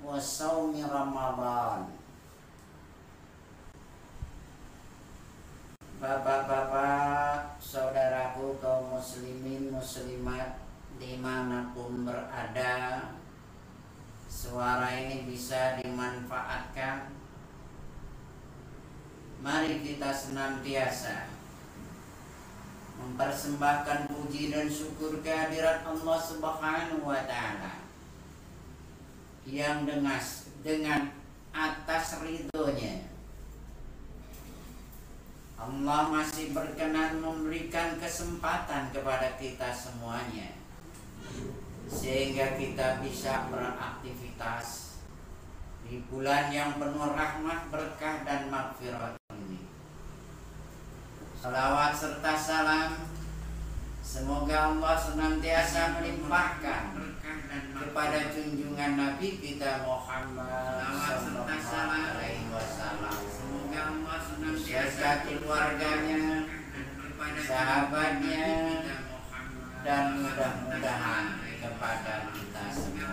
wa saumi ramadhan Bapak-bapak, saudaraku kaum muslimin muslimat di mana pun berada, suara ini bisa dimanfaatkan. Mari kita senantiasa mempersembahkan puji dan syukur kehadirat Allah Subhanahu wa taala yang dengan, dengan atas ridhonya Allah masih berkenan memberikan kesempatan kepada kita semuanya sehingga kita bisa beraktivitas di bulan yang penuh rahmat, berkah dan makfirat ini. Salawat serta salam Semoga Allah senantiasa melimpahkan kepada junjungan Nabi kita Muhammad Sallallahu Alaihi Wasallam beserta keluarganya, sahabatnya, dan mudah-mudahan kepada kita semua.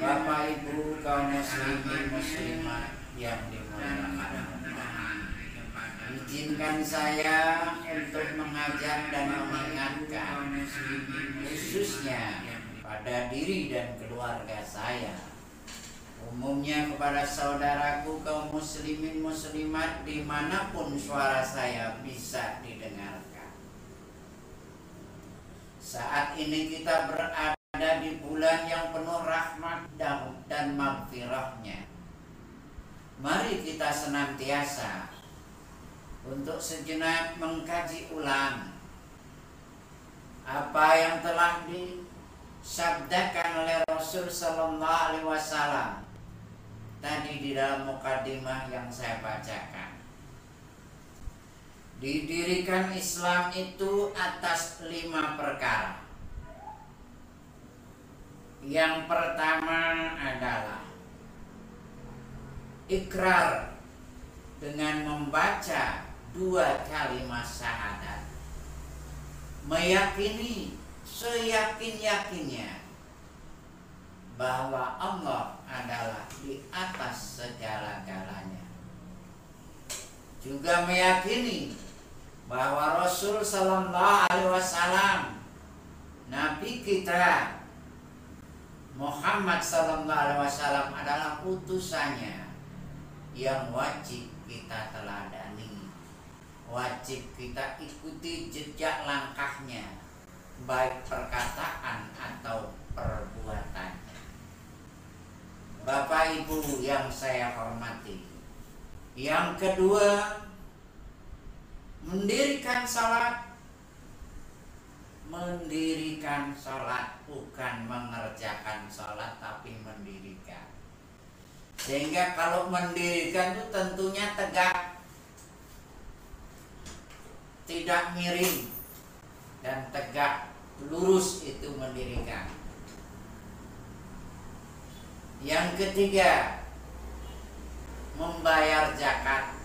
Bapak Ibu kaum muslimin muslimat yang dimuliakan Izinkan saya untuk mengajar dan mengingatkan khususnya pada diri dan keluarga saya umumnya kepada saudaraku kaum muslimin muslimat di mana pun suara saya bisa didengarkan. Saat ini kita berada di bulan yang penuh rahmat dan, dan magfirahnya. Mari kita senantiasa untuk sejenak mengkaji ulang apa yang telah disabdakan oleh Rasul Sallallahu Alaihi Wasallam tadi di dalam mukadimah yang saya bacakan. Didirikan Islam itu atas lima perkara. Yang pertama adalah ikrar dengan membaca dua kalimat syahadat. Meyakini seyakin-yakinnya bahwa Allah adalah di atas segala-galanya. Juga meyakini bahwa Rasul Sallallahu Alaihi Wasallam Nabi kita Muhammad Sallallahu Alaihi Wasallam adalah utusannya yang wajib wajib kita ikuti jejak langkahnya, baik perkataan atau perbuatan. Bapak Ibu yang saya hormati. Yang kedua, mendirikan salat mendirikan sholat bukan mengerjakan sholat tapi mendirikan sehingga kalau mendirikan itu tentunya tegak tidak miring dan tegak lurus itu mendirikan yang ketiga, membayar zakat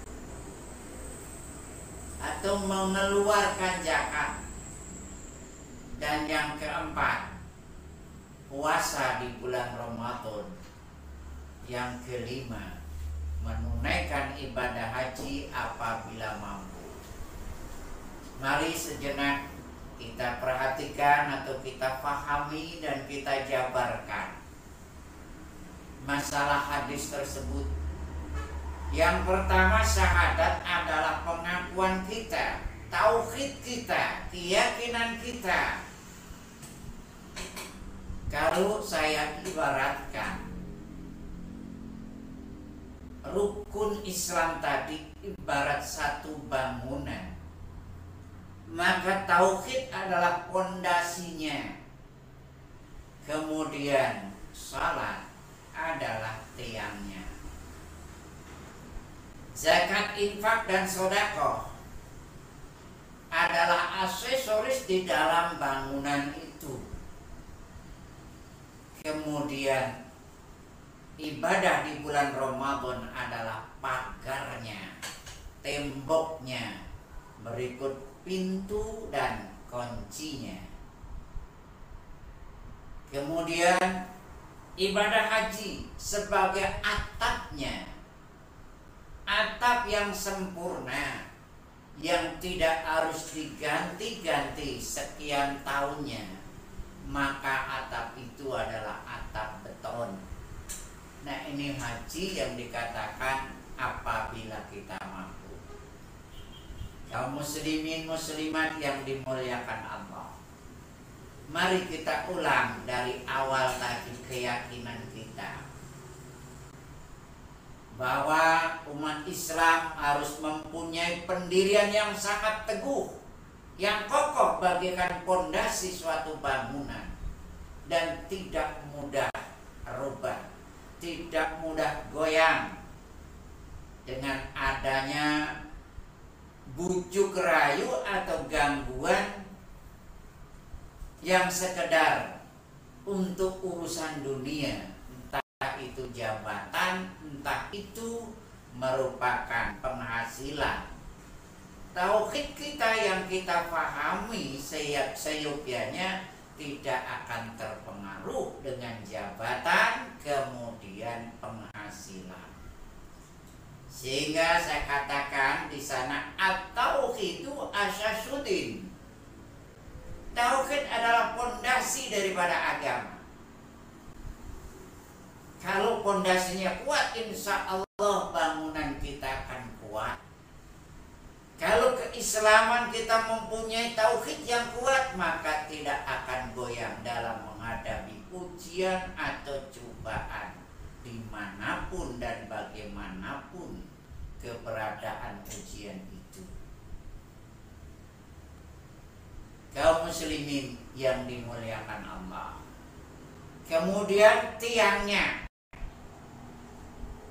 atau mengeluarkan zakat. Dan yang keempat, puasa di bulan Ramadan. Yang kelima, menunaikan ibadah haji apabila mampu. Mari sejenak kita perhatikan atau kita pahami dan kita jabarkan masalah hadis tersebut. Yang pertama syahadat adalah pengakuan kita, tauhid kita, keyakinan kita. Kalau saya ibaratkan rukun Islam tadi ibarat satu bangunan maka tauhid adalah pondasinya. Kemudian salat adalah tiangnya. Zakat infak dan sodako adalah aksesoris di dalam bangunan itu. Kemudian ibadah di bulan Ramadan adalah pagarnya temboknya. Berikut pintu dan kuncinya. Kemudian ibadah haji sebagai atapnya. Atap yang sempurna yang tidak harus diganti-ganti sekian tahunnya. Maka atap itu adalah atap beton. Nah, ini haji yang dikatakan apabila kita mampu kaum muslimin muslimat yang dimuliakan Allah. Mari kita ulang dari awal tadi keyakinan kita bahwa umat Islam harus mempunyai pendirian yang sangat teguh, yang kokoh bagikan pondasi suatu bangunan dan tidak mudah rubah, tidak mudah goyang dengan adanya bujuk rayu atau gangguan yang sekedar untuk urusan dunia entah itu jabatan entah itu merupakan penghasilan. Tauhid kita yang kita pahami seyogyanya tidak akan terpengaruh dengan jabatan kemudian penghasilan sehingga saya katakan di sana atau itu asyasudin. Tauhid adalah pondasi daripada agama. Kalau pondasinya kuat, insya Allah bangunan kita akan kuat. Kalau keislaman kita mempunyai tauhid yang kuat, maka tidak akan goyang dalam menghadapi ujian atau cobaan di mana pun dan bagaimanapun keberadaan ujian itu. Kaum muslimin yang dimuliakan Allah. Kemudian tiangnya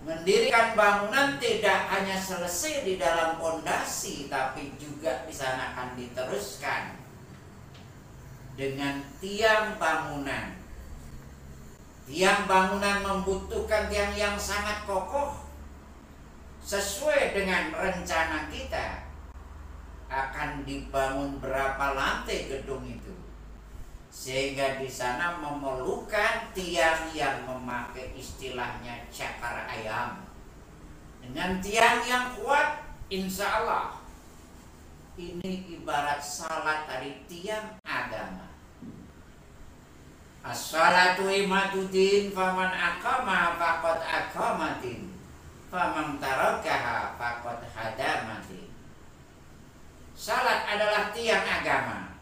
mendirikan bangunan tidak hanya selesai di dalam pondasi tapi juga di sana akan diteruskan dengan tiang bangunan Tiang bangunan membutuhkan tiang yang sangat kokoh sesuai dengan rencana kita akan dibangun berapa lantai gedung itu? Sehingga di sana memerlukan tiang yang memakai istilahnya cakar ayam. Dengan tiang yang kuat insya Allah ini ibarat salat dari tiang agama. As-salatu imaduddin faman aqama faqad aqamatin faman tarakaha faqad hadamatin Salat adalah tiang agama.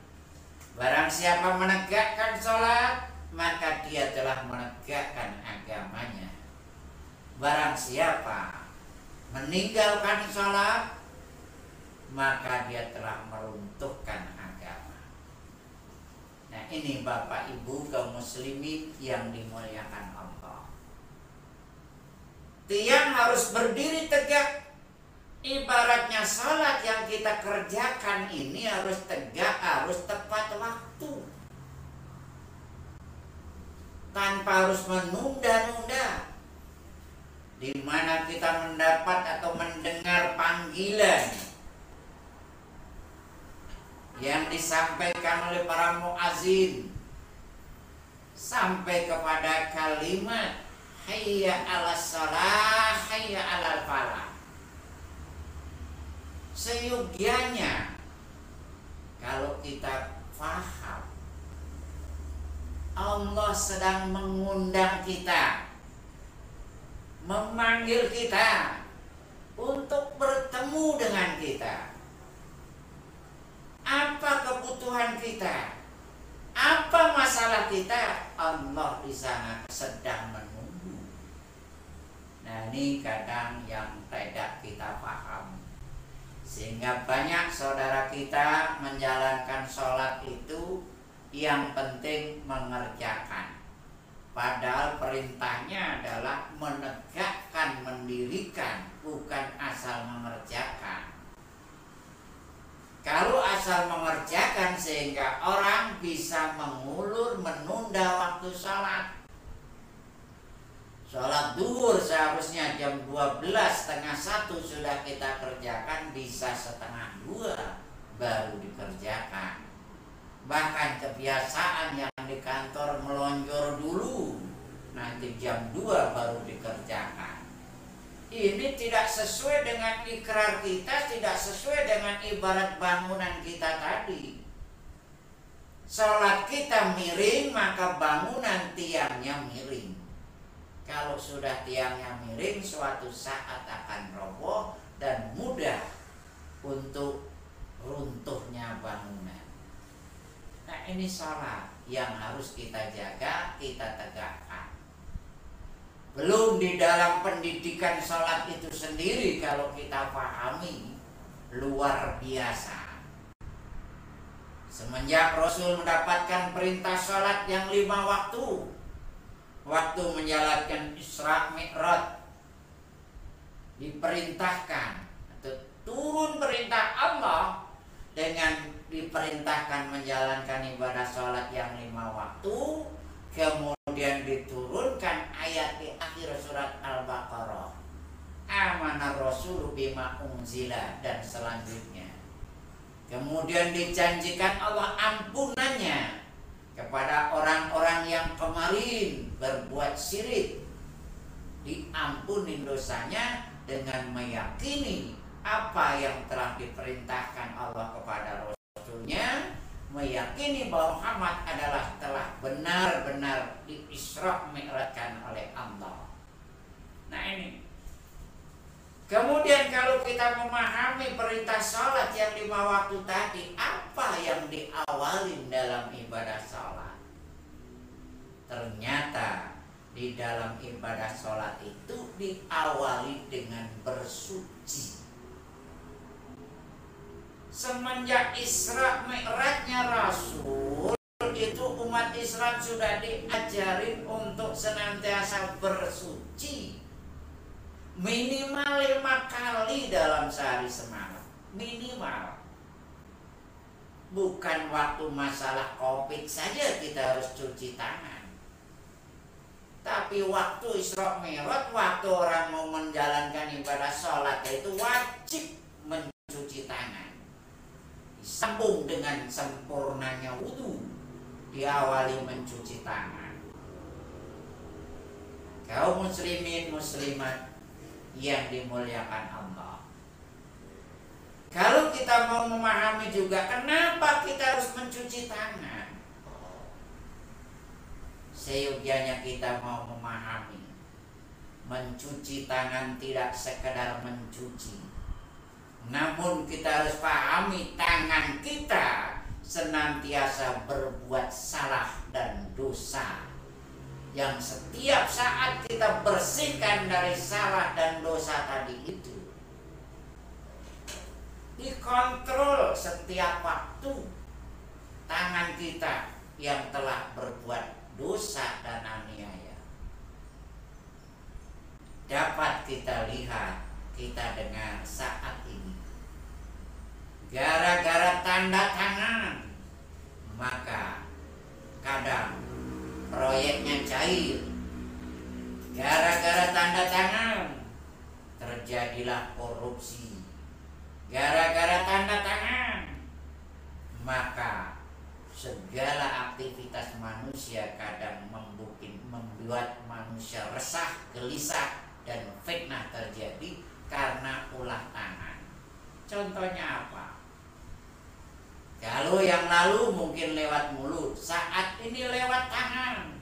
Barang siapa menegakkan salat maka dia telah menegakkan agamanya. Barang siapa meninggalkan salat maka dia telah meruntuhkan Nah ini Bapak Ibu kaum muslimin yang dimuliakan Allah Tiang harus berdiri tegak. Ibaratnya salat yang kita kerjakan ini harus tegak, harus tepat waktu. Tanpa harus menunda-nunda. Di mana kita mendapat atau mendengar panggilan. Yang disampaikan oleh para muazin. Sampai kepada kalimat hayya ala salah hayya ala falah. Seyogianya kalau kita faham Allah sedang mengundang kita memanggil kita untuk bertemu dengan kita. Apa kebutuhan kita? Apa masalah kita? Allah di sana sedang menunggu nah ini kadang yang tidak kita paham sehingga banyak saudara kita menjalankan sholat itu yang penting mengerjakan. Padahal perintahnya adalah menegakkan, mendirikan, bukan asal mengerjakan. Kalau asal mengerjakan sehingga orang bisa mengulur, menunda waktu sholat Sholat duhur seharusnya jam 12 setengah satu sudah kita kerjakan bisa setengah dua baru dikerjakan. Bahkan kebiasaan yang di kantor melonjor dulu nanti jam 2 baru dikerjakan. Ini tidak sesuai dengan ikrar kita, tidak sesuai dengan ibarat bangunan kita tadi. Sholat kita miring, maka bangunan tiangnya miring kalau sudah tiangnya miring suatu saat akan roboh dan mudah untuk runtuhnya bangunan. Nah ini sholat yang harus kita jaga, kita tegakkan. Belum di dalam pendidikan sholat itu sendiri kalau kita pahami luar biasa. Semenjak Rasul mendapatkan perintah sholat yang lima waktu, waktu menjalankan Isra Mi'raj diperintahkan atau turun perintah Allah dengan diperintahkan menjalankan ibadah sholat yang lima waktu kemudian diturunkan ayat di akhir surat Al-Baqarah. Amanah rasul bima unzila dan selanjutnya. Kemudian dijanjikan Allah ampunannya kepada orang-orang yang kemarin berbuat syirik. Diampuni dosanya dengan meyakini apa yang telah diperintahkan Allah kepada Rasulnya meyakini bahwa Muhammad adalah telah benar-benar diisra mi'rajkan oleh Allah. Nah ini Kemudian kalau kita memahami perintah sholat yang lima waktu tadi, apa yang diawali dalam ibadah sholat? Ternyata di dalam ibadah sholat itu diawali dengan bersuci. Semenjak Isra Mi'rajnya Rasul itu umat Islam sudah diajarin untuk senantiasa bersuci minimal lima kali dalam sehari semalam. Minimal. Bukan waktu masalah covid saja kita harus cuci tangan. Tapi waktu Isra Mi'raj waktu orang mau menjalankan ibadah sholat itu wajib mencuci tangan. Disambung dengan sempurnanya wudhu diawali mencuci tangan. Kaum muslimin muslimat yang dimuliakan Allah. Kalau kita mau memahami juga kenapa kita harus mencuci tangan. Seyogianya kita mau memahami mencuci tangan tidak sekedar mencuci. Namun kita harus pahami tangan kita senantiasa berbuat salah dan dosa yang setiap saat kita bersihkan dari salah dan dosa tadi itu. Dikontrol setiap waktu tangan kita yang telah berbuat dosa dan aniaya. Dapat kita lihat kita dengar saat ini. Gara-gara tanda tangan maka kadang proyeknya cair gara-gara tanda tangan terjadilah korupsi gara-gara tanda tangan maka segala aktivitas manusia kadang membukin, membuat manusia resah, gelisah, dan fitnah terjadi karena ulah tangan. Contohnya apa? Kalau yang lalu mungkin lewat mulut, saat ini lewat tangan.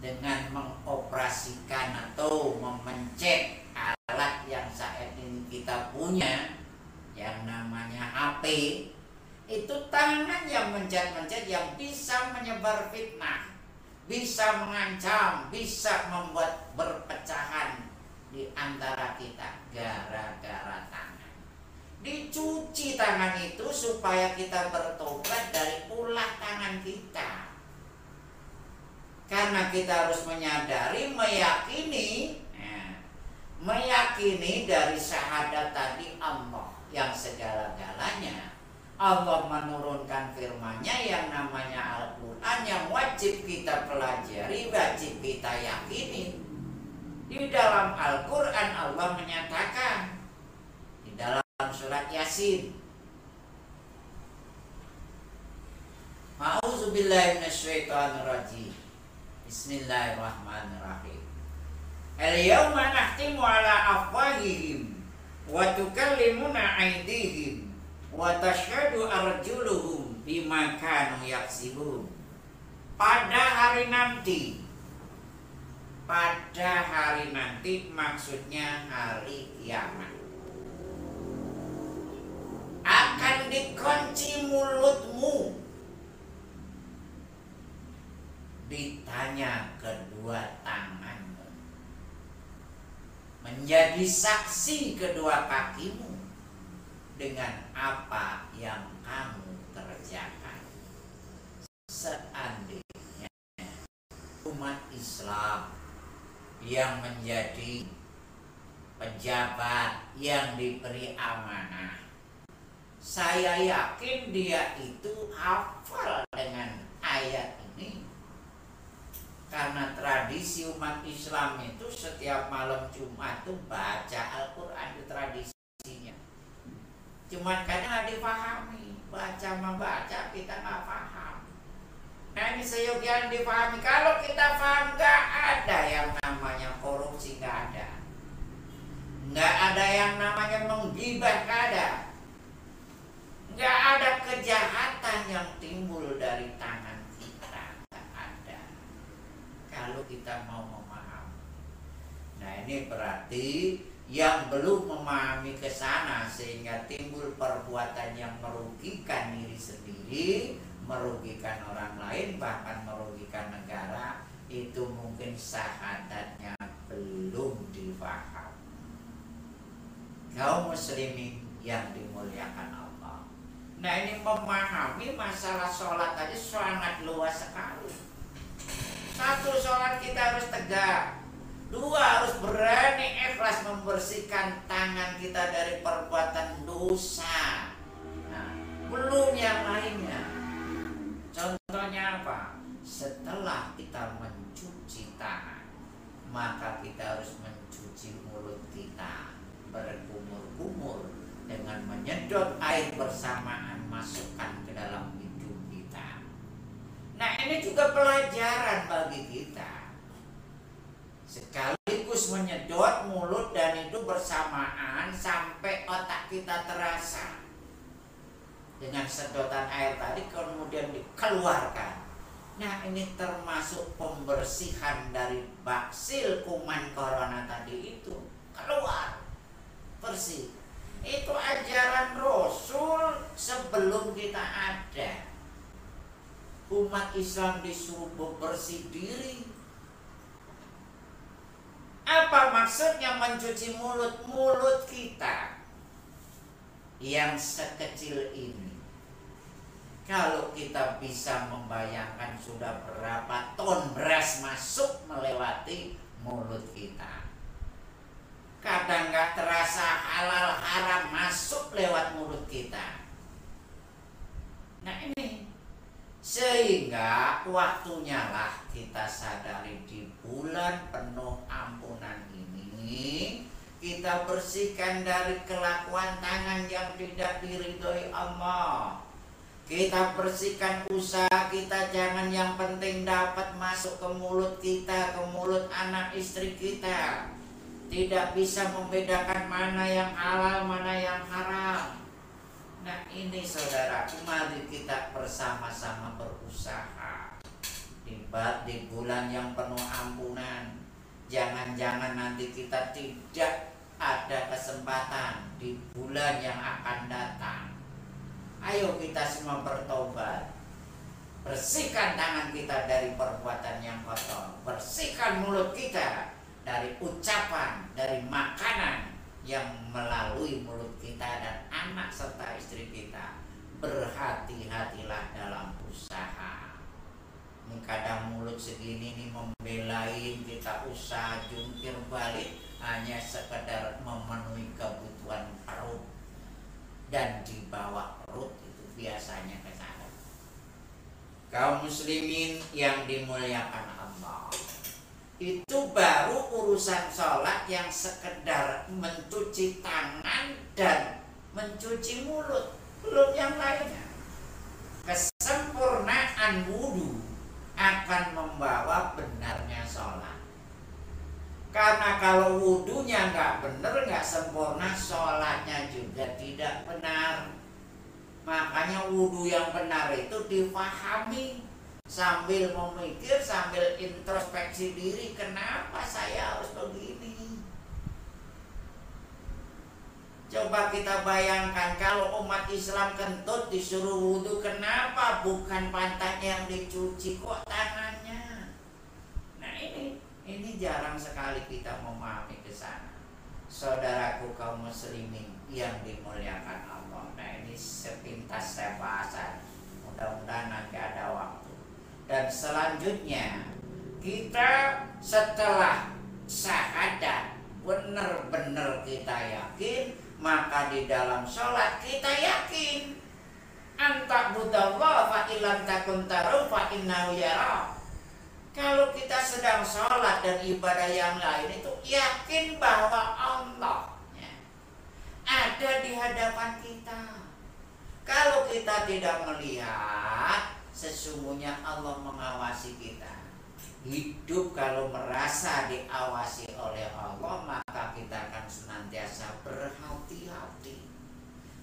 Dengan mengoperasikan atau memencet alat yang saat ini kita punya, yang namanya HP, itu tangan yang mencet-mencet yang bisa menyebar fitnah, bisa mengancam, bisa membuat berpecahan di antara kita gara-gara tangan dicuci tangan itu supaya kita bertobat dari ulah tangan kita. Karena kita harus menyadari, meyakini, ya, meyakini dari syahadat tadi Allah yang segala-galanya. Allah menurunkan firman-Nya yang namanya Al-Quran yang wajib kita pelajari, wajib kita yakini. Di dalam Al-Quran Allah menyatakan, dalam surat Yasin. A'udzubillahi minasyaitonirrajim. Bismillahirrahmanirrahim. Al-yawma nahtimu ala afwahihim wa tukallimuna aydihim wa tashhadu arjuluhum bima kanu yaksibun. Pada hari nanti pada hari nanti maksudnya hari kiamat akan dikunci mulutmu. Ditanya kedua tanganmu. Menjadi saksi kedua kakimu dengan apa yang kamu kerjakan. Seandainya umat Islam yang menjadi pejabat yang diberi amanah saya yakin dia itu hafal dengan ayat ini. Karena tradisi umat Islam itu setiap malam Jumat itu baca Al-Quran itu tradisinya. Cuman kadang nggak dipahami baca membaca kita nggak paham. Nah ini seyogian dipahami kalau kita paham nggak ada yang namanya korupsi nggak ada. Nggak ada yang namanya menggibah nggak ada Gak ada kejahatan yang timbul dari tangan kita Gak ada Kalau kita mau memahami Nah ini berarti yang belum memahami ke sana sehingga timbul perbuatan yang merugikan diri sendiri, merugikan orang lain, bahkan merugikan negara, itu mungkin sahadatnya belum difaham. Kaum muslimin yang dimuliakan Allah. Nah ini memahami masalah sholat aja sangat luas sekali. Satu sholat kita harus tegak. Dua harus berani ikhlas membersihkan tangan kita dari perbuatan dosa. Nah, belum yang lainnya. Contohnya apa? Setelah kita mencuci tangan, maka kita harus mencuci mulut kita berkumur-kumur dengan menyedot air bersamaan masukkan ke dalam hidung kita. Nah ini juga pelajaran bagi kita. Sekaligus menyedot mulut dan itu bersamaan sampai otak kita terasa. Dengan sedotan air tadi kemudian dikeluarkan. Nah ini termasuk pembersihan dari baksil kuman corona tadi itu keluar bersih itu ajaran Rasul sebelum kita ada. Umat Islam disuruh bersih diri. Apa maksudnya mencuci mulut mulut kita yang sekecil ini? Kalau kita bisa membayangkan sudah berapa ton beras masuk melewati mulut kita kadang nggak terasa halal haram masuk lewat mulut kita. Nah ini sehingga waktunya lah kita sadari di bulan penuh ampunan ini kita bersihkan dari kelakuan tangan yang tidak diridhoi Allah. Kita bersihkan usaha kita jangan yang penting dapat masuk ke mulut kita, ke mulut anak istri kita tidak bisa membedakan mana yang halal, mana yang haram. Nah ini saudaraku mari kita bersama-sama berusaha. Di, di bulan yang penuh ampunan Jangan-jangan nanti kita tidak ada kesempatan di bulan yang akan datang. Ayo kita semua bertobat. Bersihkan tangan kita dari perbuatan yang kotor. Bersihkan mulut kita dari ucapan, dari makanan yang melalui mulut kita dan anak serta istri kita berhati-hatilah dalam usaha. Kadang mulut segini nih membelain kita usaha jungkir balik hanya sekedar memenuhi kebutuhan perut. Dan di bawah perut itu biasanya ke sana kaum muslimin yang dimuliakan Allah itu baru urusan sholat yang sekedar mencuci tangan dan mencuci mulut. Belum yang lainnya kesempurnaan wudhu akan membawa benarnya sholat. Karena kalau wudhunya nggak benar nggak sempurna sholatnya juga tidak benar. Makanya wudhu yang benar itu difahami sambil memikir sambil introspeksi diri kenapa saya harus begini? Coba kita bayangkan kalau umat Islam kentut disuruh wudhu kenapa bukan pantatnya yang dicuci kok tangannya? Nah ini ini jarang sekali kita memahami ke sana. Saudaraku kaum muslimin yang dimuliakan Allah. Nah ini sepintas saya bahasan. Mudah-mudahan nanti ada waktu dan selanjutnya kita setelah syahadat benar-benar kita yakin maka di dalam sholat kita yakin. Antak budallah fa ilam takun taru fa yara. Kalau kita sedang sholat dan ibadah yang lain itu yakin bahwa Allah ya, ada di hadapan kita. Kalau kita tidak melihat sesungguhnya Allah mengawasi kita. Hidup kalau merasa diawasi oleh Allah maka kita akan senantiasa berhati-hati.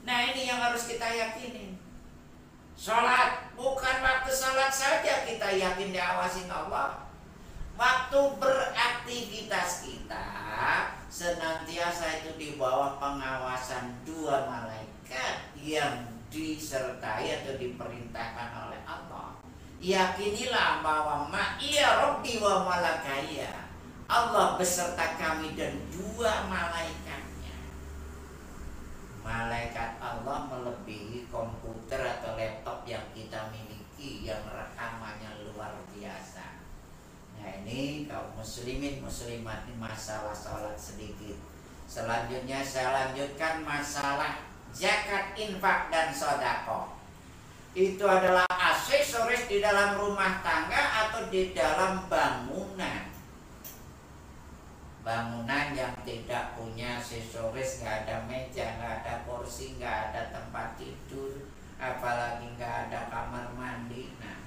Nah ini yang harus kita yakinin. Sholat bukan waktu sholat saja kita yakin diawasi Allah. Waktu beraktivitas kita senantiasa itu di bawah pengawasan dua malaikat yang disertai atau diperintahkan oleh Allah. Yakinilah bahwa ma'iya Rabbi wa malakaya. Allah beserta kami dan dua malaikatnya. Malaikat Allah melebihi komputer atau laptop yang kita miliki yang rekamannya luar biasa. Nah ini kaum muslimin muslimat ini masalah sholat sedikit. Selanjutnya saya lanjutkan masalah zakat, infak dan sodako. Itu adalah aksesoris di dalam rumah tangga atau di dalam bangunan. Bangunan yang tidak punya aksesoris nggak ada meja nggak ada kursi nggak ada tempat tidur apalagi nggak ada kamar mandi. Nah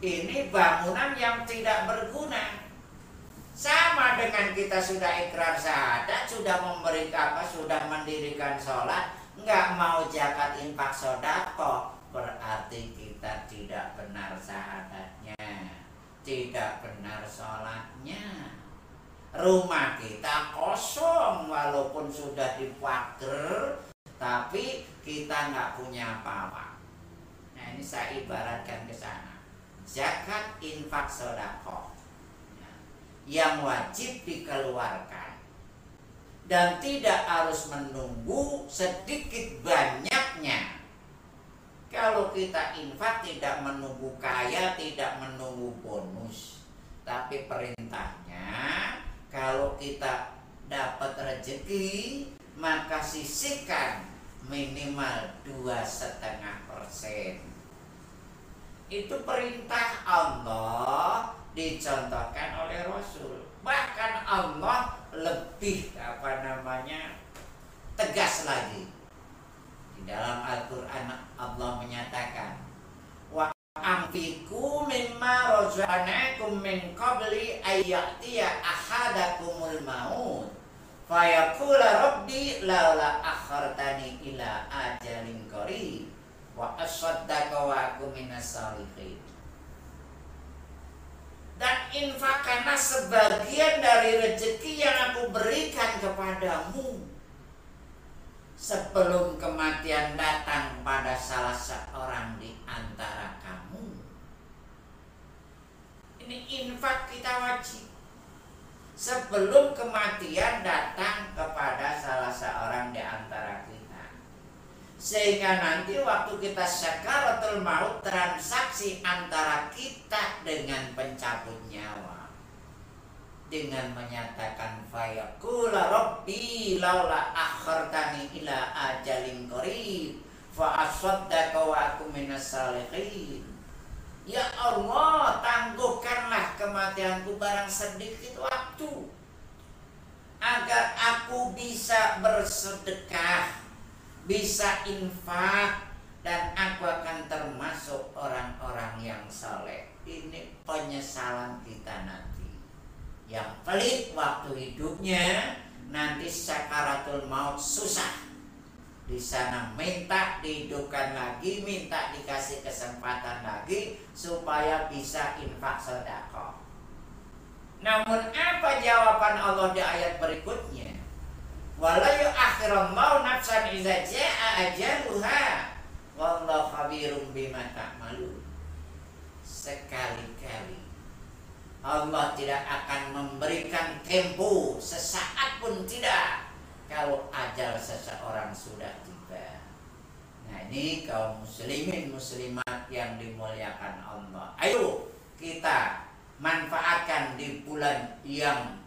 ini bangunan yang tidak berguna. Sama dengan kita sudah ikrar syahadat sudah memberikan apa sudah mendirikan sholat nggak mau zakat infak sodako berarti kita tidak benar syahadatnya tidak benar sholatnya. Rumah kita kosong walaupun sudah dipager tapi kita nggak punya apa-apa. Nah ini saya ibaratkan ke sana. Zakat infak sodako. Yang wajib dikeluarkan dan tidak harus menunggu sedikit banyaknya. Kalau kita infak tidak menunggu kaya, tidak menunggu bonus, tapi perintahnya kalau kita dapat rezeki maka sisihkan minimal dua setengah persen. Itu perintah Allah dicontohkan oleh Rasul. Bahkan Allah lebih apa namanya tegas lagi. Di dalam Al-Qur'an Allah menyatakan wa amfiku mimma razaqnakum min qabli ayyatiya ahadakumul maut. Fayaqula rabbi laula akhartani ila ajalin qarib. Wa asaddaqa wa minas salihin dan infak karena sebagian dari rezeki yang aku berikan kepadamu sebelum kematian datang pada salah seorang di antara kamu. Ini infak kita wajib. Sebelum kematian datang kepada salah seorang di antara sehingga nanti waktu kita syakaratul maut transaksi antara kita dengan pencabut nyawa. Dengan menyatakan fayaqula rabbi laula akhartani ila ajalin qarib fa asaddaqa wa aku minas salihin. Ya Allah, tangguhkanlah kematianku barang sedikit waktu agar aku bisa bersedekah bisa infak dan aku akan termasuk orang-orang yang soleh. Ini penyesalan kita nanti. Yang pelit waktu hidupnya nanti sakaratul maut susah. Di sana minta dihidupkan lagi, minta dikasih kesempatan lagi supaya bisa infak sedekah. Namun apa jawaban Allah di ayat berikutnya? Wala yu'akhirallahu nafsan idza jaa ajaluha wallahu khabirum bima ta'malun sekali-kali Allah tidak akan memberikan tempo sesaat pun tidak kalau ajal seseorang sudah tiba. Nah ini kaum muslimin muslimat yang dimuliakan Allah. Ayo kita manfaatkan di bulan yang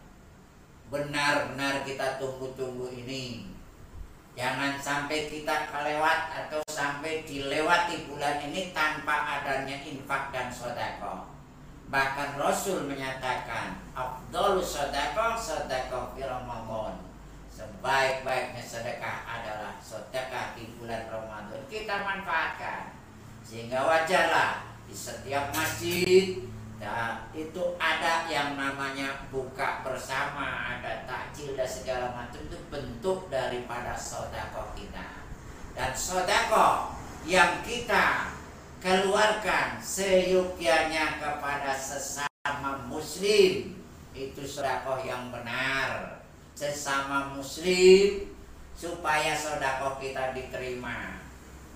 benar-benar kita tunggu-tunggu ini Jangan sampai kita kelewat atau sampai dilewati bulan ini tanpa adanya infak dan sodako. Bahkan Rasul menyatakan, Abdul sodako, sodako fi Ramadan. Sebaik-baiknya sedekah adalah sedekah di bulan Ramadan. Kita manfaatkan. Sehingga wajarlah di setiap masjid, Nah, itu ada yang namanya buka bersama, ada takjil dan segala macam itu bentuk daripada sodako kita. Dan sodako yang kita keluarkan seyukianya kepada sesama muslim itu sodako yang benar sesama muslim supaya sodako kita diterima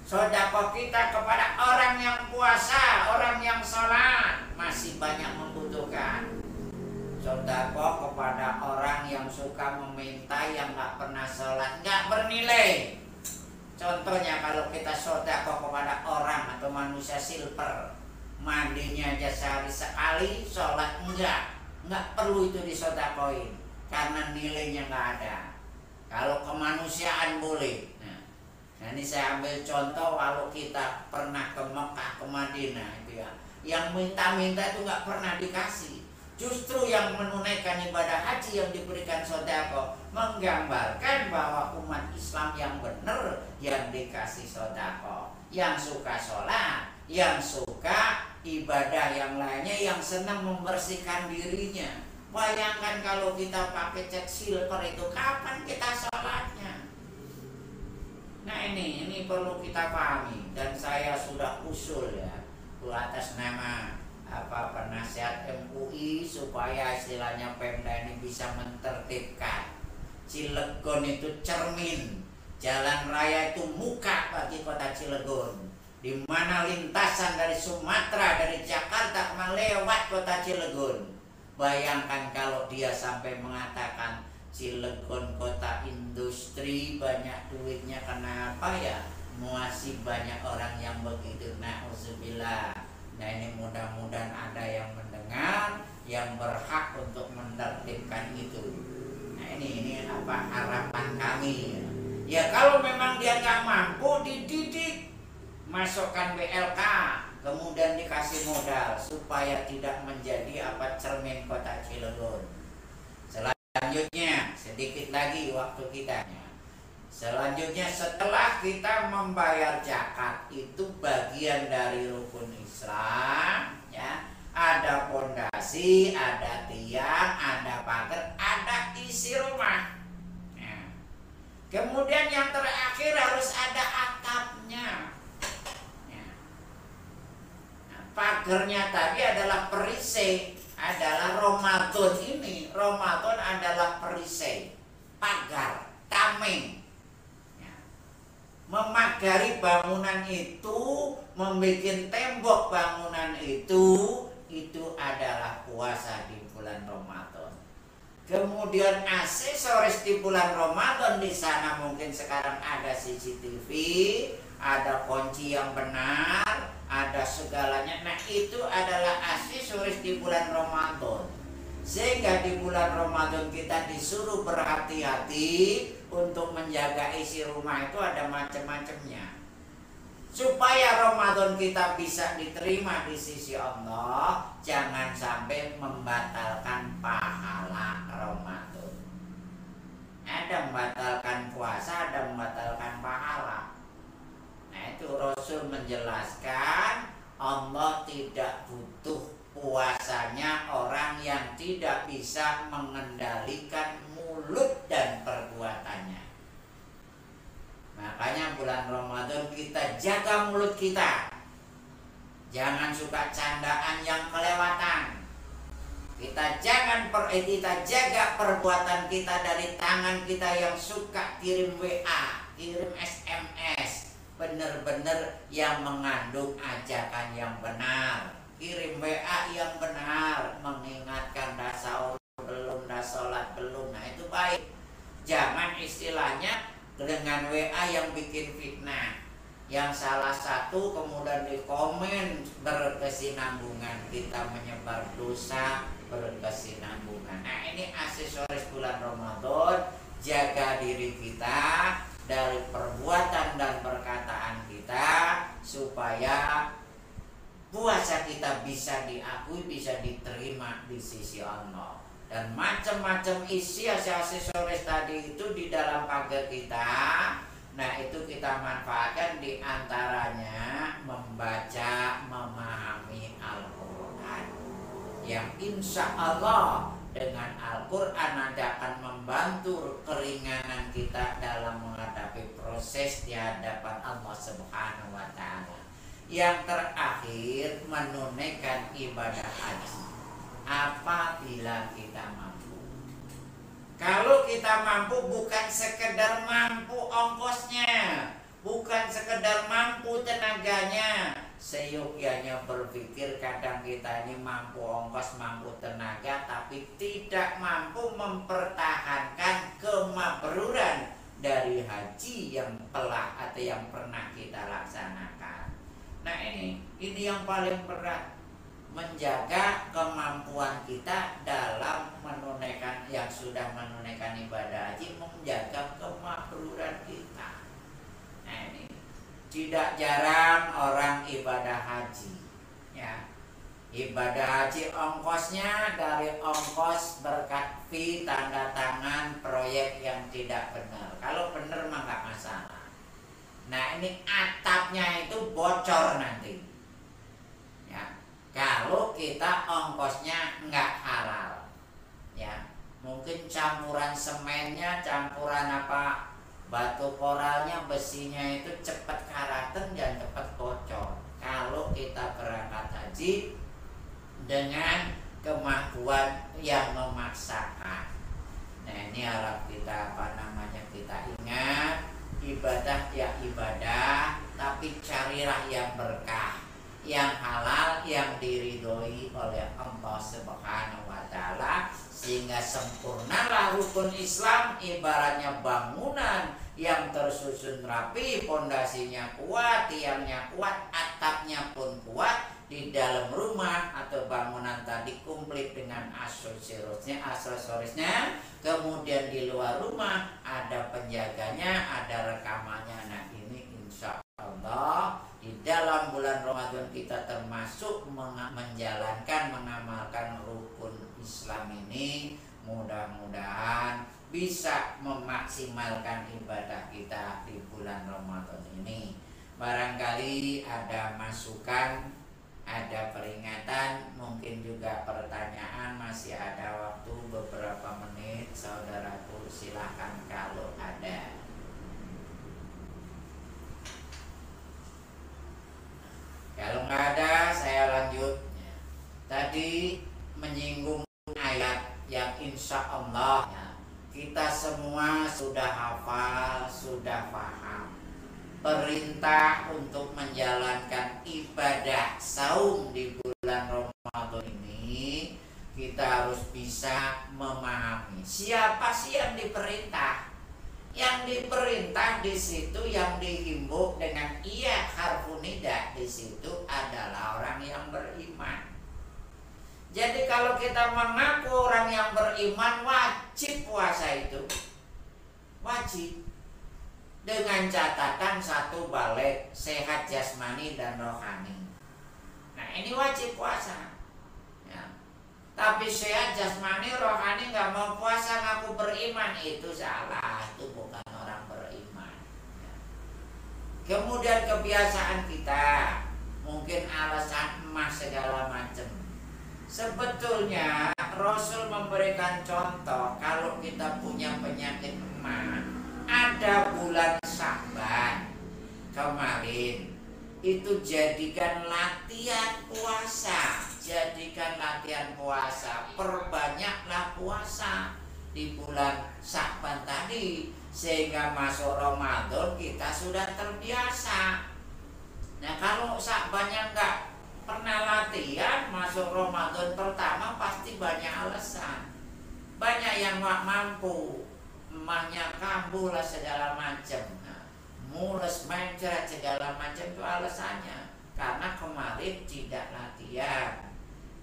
sodako kita kepada orang yang puasa, orang yang sholat masih banyak membutuhkan. Sodako kepada orang yang suka meminta yang nggak pernah sholat nggak bernilai. Contohnya kalau kita sodako kepada orang atau manusia silver mandinya aja sehari sekali, sholat enggak, nggak perlu itu disodakoin karena nilainya nggak ada. Kalau kemanusiaan boleh, Nah ini saya ambil contoh kalau kita pernah ke Mekah, ke Madinah itu ya. Yang minta-minta itu nggak pernah dikasih. Justru yang menunaikan ibadah haji yang diberikan sodako menggambarkan bahwa umat Islam yang benar yang dikasih sodako, yang suka sholat, yang suka ibadah yang lainnya, yang senang membersihkan dirinya. Bayangkan kalau kita pakai cat silver itu kapan kita sholatnya? Nah ini, ini perlu kita pahami dan saya sudah usul ya atas nama apa penasihat MUI supaya istilahnya Pemda ini bisa mentertibkan. Cilegon itu cermin jalan raya itu muka bagi kota Cilegon di mana lintasan dari Sumatera dari Jakarta melewat kota Cilegon. Bayangkan kalau dia sampai mengatakan Cilegon kota industri banyak duitnya kenapa ya masih banyak orang yang begitu? Na'udzubillah. Nah ini mudah-mudahan ada yang mendengar yang berhak untuk menertibkan itu. Nah ini ini apa harapan kami. Ya kalau memang dia nggak mampu dididik. Masukkan BLK kemudian dikasih modal supaya tidak menjadi apa cermin kota Cilegon Selanjutnya, sedikit lagi waktu kita. Selanjutnya setelah kita membayar zakat itu bagian dari rukun Islam, ya. Ada pondasi, ada tiang, ada pagar, ada isi rumah. Kemudian yang terakhir harus ada atapnya. Ya. Nah, tadi adalah perisai, adalah Ramadan ini. Ramadan adalah perisai, pagar, tameng. Ya. Memagari bangunan itu, membuat tembok bangunan itu, itu adalah puasa di bulan Ramadan. Kemudian aksesoris di bulan Ramadan di sana mungkin sekarang ada CCTV, ada kunci yang benar, ada segalanya. Nah, itu adalah aksesoris di bulan Ramadan. Sehingga di bulan Ramadan kita disuruh berhati-hati untuk menjaga isi rumah itu ada macam-macamnya supaya Ramadan kita bisa diterima di sisi Allah jangan sampai membatalkan pahala Ramadan ada membatalkan puasa ada membatalkan pahala nah itu Rasul menjelaskan Allah tidak butuh puasanya orang yang tidak bisa mengendalikan mulut dan perbuatannya Makanya bulan Ramadan kita jaga mulut kita. Jangan suka candaan yang kelewatan. Kita jangan per, eh, kita jaga perbuatan kita dari tangan kita yang suka kirim WA, kirim SMS. Benar-benar yang mengandung ajakan yang benar. Kirim WA yang benar, mengingatkan dah sahur belum, dah sholat belum. Nah itu baik. Jangan istilahnya dengan WA yang bikin fitnah yang salah satu kemudian di komen berkesinambungan kita menyebar dosa berkesinambungan nah ini aksesoris bulan Ramadan jaga diri kita dari perbuatan dan perkataan kita supaya puasa kita bisa diakui bisa diterima di sisi Allah. Dan macam-macam isi aksesoris tadi itu di dalam pagar kita nah itu kita manfaatkan di antaranya membaca memahami Al-Quran. Yang insya Allah dengan Al-Quran nanti proses di hadapan Allah Subhanahu wa taala. Yang terakhir menunaikan ibadah haji apabila kita mampu. Kalau kita mampu bukan sekedar mampu ongkosnya, bukan sekedar mampu tenaganya. Seyogianya berpikir kadang kita ini mampu ongkos, mampu tenaga, tapi tidak mampu mempertahankan kemabruran dari haji yang telah atau yang pernah kita laksanakan. Nah ini, ini yang paling berat. Menjaga kemampuan kita dalam menunaikan yang sudah menunaikan ibadah haji menjaga kemakruran kita. Nah ini tidak jarang orang ibadah haji ya ibadah haji ongkosnya dari ongkos berkat fee tanda tangan proyek yang tidak benar. Kalau benar mah nggak masalah. Nah ini atapnya itu bocor nanti. Kalau kita ongkosnya nggak halal. Ya mungkin campuran semennya campuran apa batu koralnya besinya itu cepat karatan dan cepat bocor. Kalau kita berangkat haji dengan kemampuan yang memaksakan. Nah ini harap kita apa namanya kita ingat ibadah ya ibadah tapi carilah yang berkah yang halal yang diridhoi oleh Allah Subhanahu wa taala sehingga sempurnalah rukun Islam ibaratnya bangunan yang tersusun rapi, pondasinya kuat, tiangnya kuat, atapnya pun kuat di dalam rumah atau bangunan tadi komplit dengan aksesorisnya, aksesorisnya, kemudian di luar rumah ada penjaganya, ada rekamannya. Nah, ini insya Allah di dalam bulan Ramadan kita termasuk menjalankan mengamalkan rukun Islam ini. Mudah-mudahan bisa memaksimalkan ibadah kita di bulan Ramadan ini. Barangkali ada masukan ada peringatan, mungkin juga pertanyaan masih ada waktu beberapa menit, saudaraku silahkan kalau ada. Kalau nggak ada, saya lanjut. Tadi menyinggung ayat yang insya Allah kita semua sudah hafal, sudah paham perintah untuk menjalankan ibadah saum di bulan Ramadan ini kita harus bisa memahami siapa sih yang diperintah yang diperintah di situ yang dihimbau dengan iya harfunida di situ adalah orang yang beriman. Jadi kalau kita mengaku orang yang beriman wajib puasa itu. Wajib. Dengan catatan satu balik sehat jasmani dan rohani. Nah ini wajib puasa. Tapi sehat jasmani rohani nggak mau puasa ngaku beriman itu salah itu bukan orang beriman. Kemudian kebiasaan kita mungkin alasan emas segala macam. Sebetulnya Rasul memberikan contoh kalau kita punya penyakit emas ada bulan Saban kemarin. Itu jadikan latihan puasa. Jadikan latihan puasa. Perbanyaklah puasa di bulan Sa'ban tadi. Sehingga masuk Ramadan kita sudah terbiasa. Nah kalau Sa'bannya enggak pernah latihan masuk Ramadan pertama pasti banyak alasan. Banyak yang nggak mampu emahnya kambuh lah segala macam nah, mulus mencret segala macam itu alasannya. Karena kemarin tidak latihan.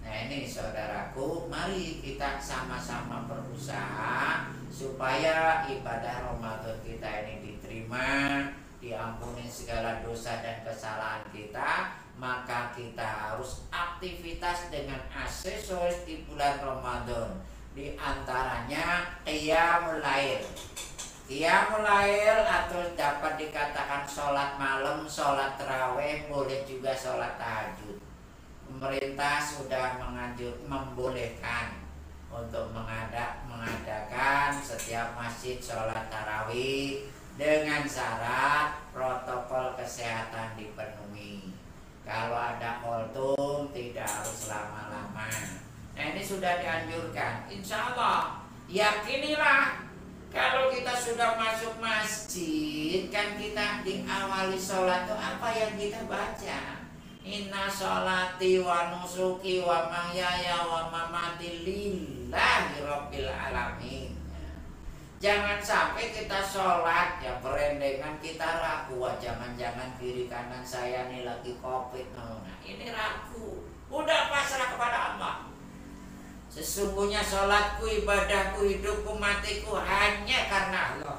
Nah ini saudaraku, mari kita sama-sama berusaha supaya ibadah Ramadan kita ini diterima, diampuni segala dosa dan kesalahan kita, maka kita harus aktivitas dengan aksesoris di bulan Ramadan. Di antaranya qiyamul lail. Qiyamul lail atau dapat dikatakan sholat malam, sholat terawih, boleh juga sholat tahajud pemerintah sudah menganjur membolehkan untuk mengadak mengadakan setiap masjid sholat tarawih dengan syarat protokol kesehatan dipenuhi. Kalau ada kultum tidak harus lama-lama. Nah ini sudah dianjurkan. Insya Allah yakinilah kalau kita sudah masuk masjid kan kita diawali sholat itu apa yang kita baca? Inna sholati wa nusuki wa mahyaya wa mamati lillahi rabbil alamin. Jangan sampai kita sholat ya berendengan kita ragu. Wah jangan-jangan kiri kanan saya nih lagi covid. Nah ini ragu. Udah pasrah kepada Allah Sesungguhnya sholatku, ibadahku, hidupku, matiku hanya karena Allah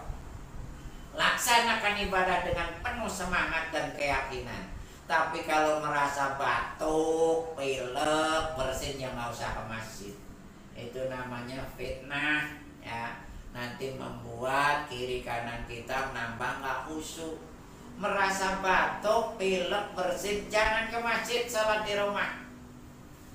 Laksanakan ibadah dengan penuh semangat dan keyakinan tapi kalau merasa batuk, pilek, bersin yang nggak usah ke masjid. Itu namanya fitnah ya. Nanti membuat kiri kanan kita menambah nggak khusyuk. Merasa batuk, pilek, bersin, jangan ke masjid, sholat di rumah.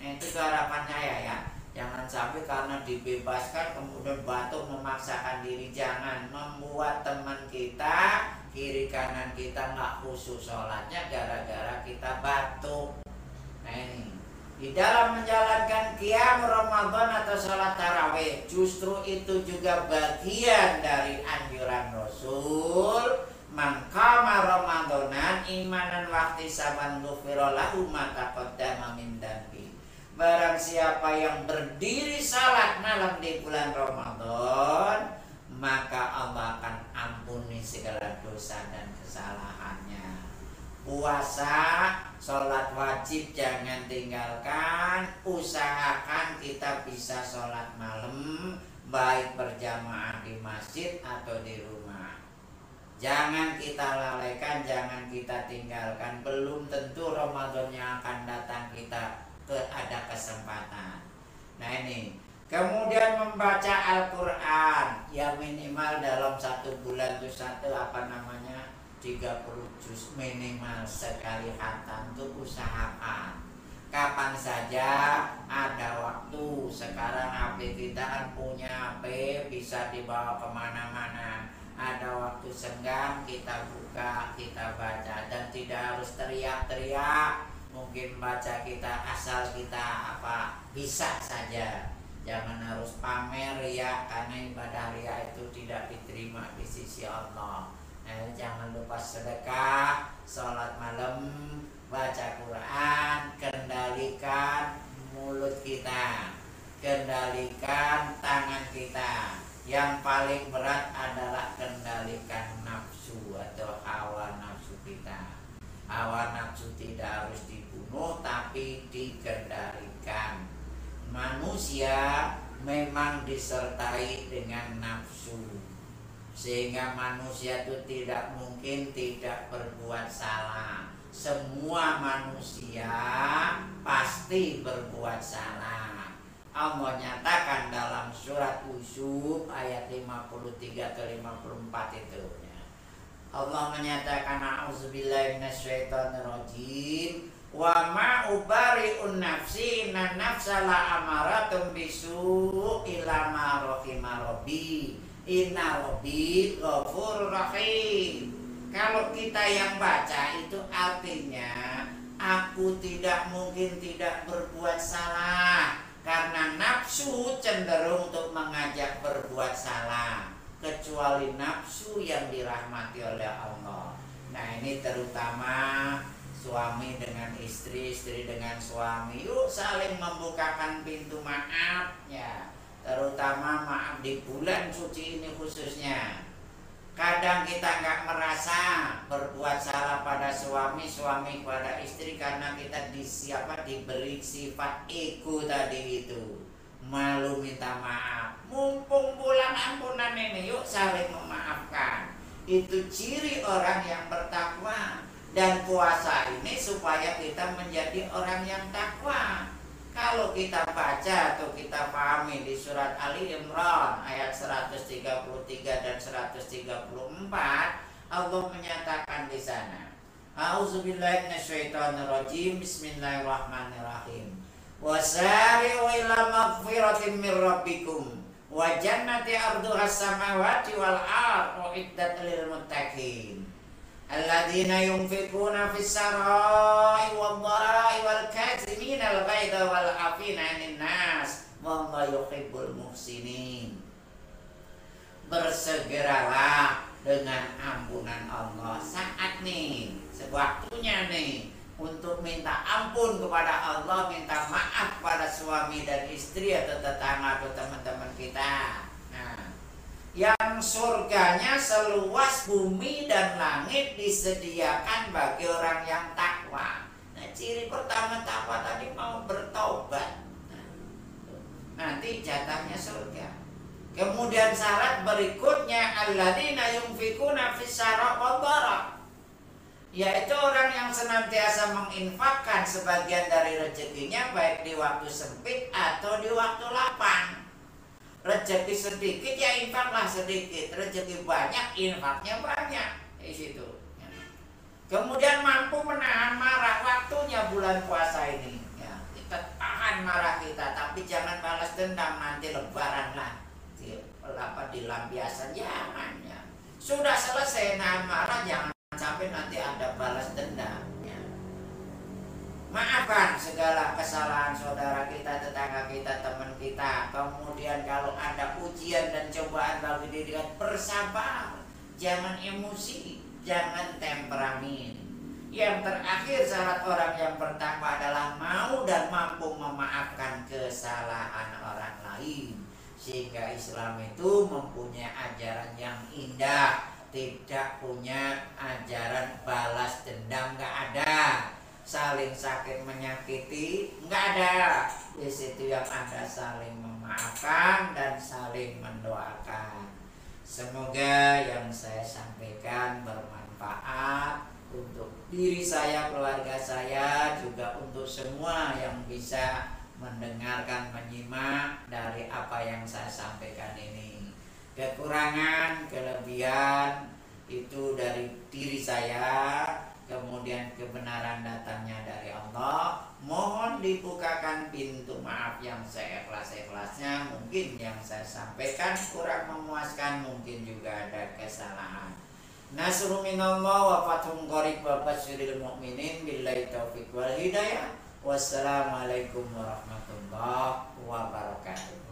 Nah, itu harapan saya ya. Jangan sampai karena dibebaskan kemudian batuk memaksakan diri. Jangan membuat teman kita kiri kanan kita nggak khusus sholatnya gara-gara kita batuk. Nah ini di dalam menjalankan kiam Ramadan atau sholat taraweh justru itu juga bagian dari anjuran Rasul mangkama Ramadanan imanan waktu saban lahu mata qaddama min Barang siapa yang berdiri salat malam di bulan Ramadan maka Allah akan ampuni segala dosa dan kesalahannya. Puasa, sholat wajib jangan tinggalkan, usahakan kita bisa sholat malam, baik berjamaah di masjid atau di rumah. Jangan kita lalaikan, jangan kita tinggalkan. Belum tentu Ramadan yang akan datang kita ke ada kesempatan. Nah ini. Kemudian membaca Al-Quran. Ya minimal dalam satu bulan itu satu apa namanya 30 juz minimal sekali hatam itu usahakan. Kapan saja ada waktu. Sekarang HP kita kan punya HP Bisa dibawa ke mana-mana. Ada waktu senggang kita buka Kita baca. Dan tidak harus teriak-teriak Mungkin baca kita asal kita apa Bisa saja Jangan harus pamer ya karena ibadah ria itu tidak diterima di sisi Allah. Nah, jangan lupa sedekah, sholat malam, baca Quran, kendalikan mulut kita, kendalikan tangan kita. Yang paling berat adalah kendalikan nafsu atau hawa nafsu. Hawa nafsu tidak harus dibunuh tapi dikendalikan. Manusia memang disertai dengan nafsu sehingga manusia itu tidak mungkin tidak berbuat salah. Semua manusia pasti berbuat salah. Allah nyatakan dalam surat Usub ayat 53 ke 54 itu. Allah menyatakan auzubillahi wa ma ubari'un nafsi na nafsa la amaratun bisu ila ma rahima rabbi. Inna Rabbi ghafur rahim. Kalau kita yang baca itu artinya aku tidak mungkin tidak berbuat salah. Karena nafsu cenderung untuk mengajak berbuat salah kecuali nafsu yang dirahmati oleh Allah. Nah, ini terutama suami dengan istri, istri dengan suami. Yuk saling membukakan pintu maaf ya terutama maaf di bulan suci ini khususnya kadang kita nggak merasa berbuat salah pada suami suami pada istri karena kita disiapa diberi sifat ego tadi itu malu minta maaf mumpung bulan ampunan ini yuk saling memaafkan itu ciri orang yang bertakwa dan puasa ini supaya kita menjadi orang yang takwa kalau kita baca atau kita pahami di surat Ali Imran ayat 133 dan 134, Allah menyatakan di sana. A'udzubillahi minasyaitonirrajim. Bismillahirrahmanirrahim. Wasari'u ila magfiratin min rabbikum wa jannati arduha samawati wal ard uiddat lil muttaqin. Alladzina yunfikuna fis sarai wal dharai wal kazimin al ghaidha wal afina 'anil nas wallahu yuhibbul muhsinin. Bersegeralah dengan ampunan Allah saat nih sewaktunya nih untuk minta ampun kepada Allah, minta maaf pada suami dan istri atau tetangga atau teman-teman kita yang surganya seluas bumi dan langit disediakan bagi orang yang takwa. Nah, ciri pertama takwa tadi mau bertobat. Nah, nanti jatahnya surga. Kemudian syarat berikutnya alladzina yunfikuna fis yaitu orang yang senantiasa menginfakkan sebagian dari rezekinya baik di waktu sempit atau di waktu lapang. Rezeki sedikit ya infaklah sedikit. Rezeki banyak infaknya banyak. Di situ. Kemudian mampu menahan marah waktunya bulan puasa ini. Ya kita tahan marah kita tapi jangan balas dendam nanti lebaran lah. Di, apa di lampiasan jangan ya. Sudah selesai nahan marah jangan sampai nanti ada balas dendam Maafkan segala kesalahan saudara kita, tetangga kita, teman kita. Kemudian kalau ada ujian dan cobaan bagi diri bersabar. Jangan emosi, jangan temperamen. Yang terakhir syarat orang yang pertama adalah mau dan mampu memaafkan kesalahan orang lain. Sehingga Islam itu mempunyai ajaran yang indah, tidak punya ajaran balas dendam, nggak ada. Saling sakit menyakiti nggak ada. Di situ yang ada saling memaafkan dan saling mendoakan. Semoga yang saya sampaikan bermanfaat untuk diri saya keluarga saya juga untuk semua yang bisa mendengarkan menyimak dari apa yang saya sampaikan ini kekurangan kelebihan itu dari diri saya kemudian kebenaran datangnya dari Allah. Mohon dibukakan pintu maaf yang saya ikhlas-ikhlasnya mungkin yang saya sampaikan kurang memuaskan mungkin juga ada kesalahan. Nasrul minallah wa fathun qarib wa basyiril mu'minin billahi taufiq wal hidayah. Wassalamualaikum warahmatullahi wabarakatuh